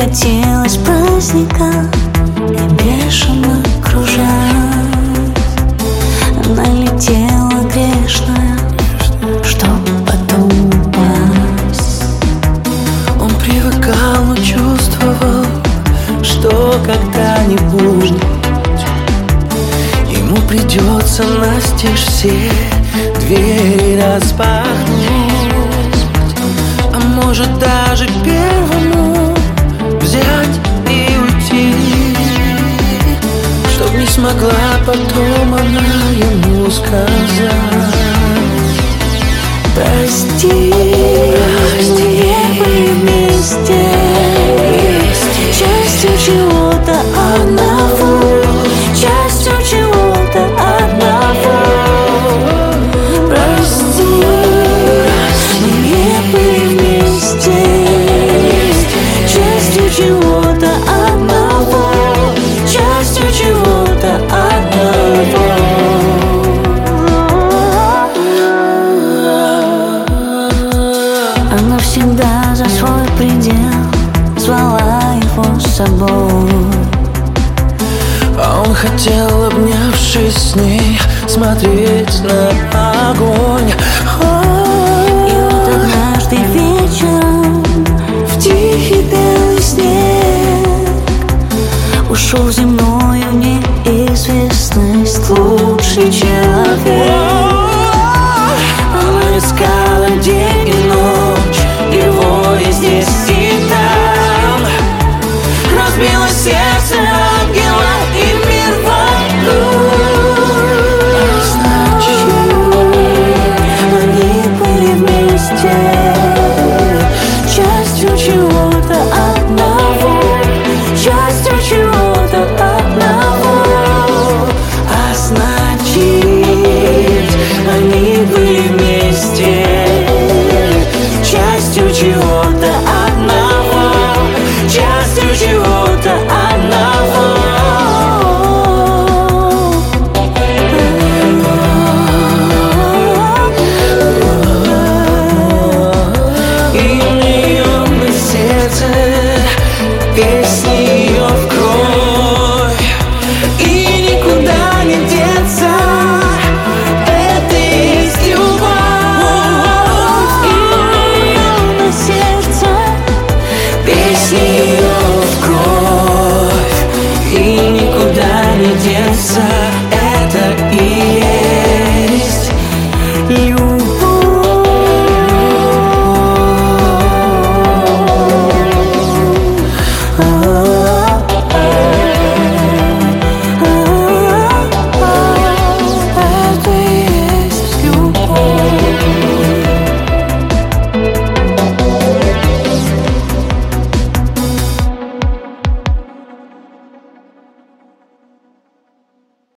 хотелось праздника и бешено кружа Она чувствовал, что когда-нибудь Ему придется настежь все двери распахнуть А может даже первому взять и уйти Чтоб не смогла потом она ему сказать Прости. Собой А он хотел, обнявшись с ней, смотреть на огонь. И вот однажды вечером В тихий белый снег Ушел земною неизвестность Лучший человек you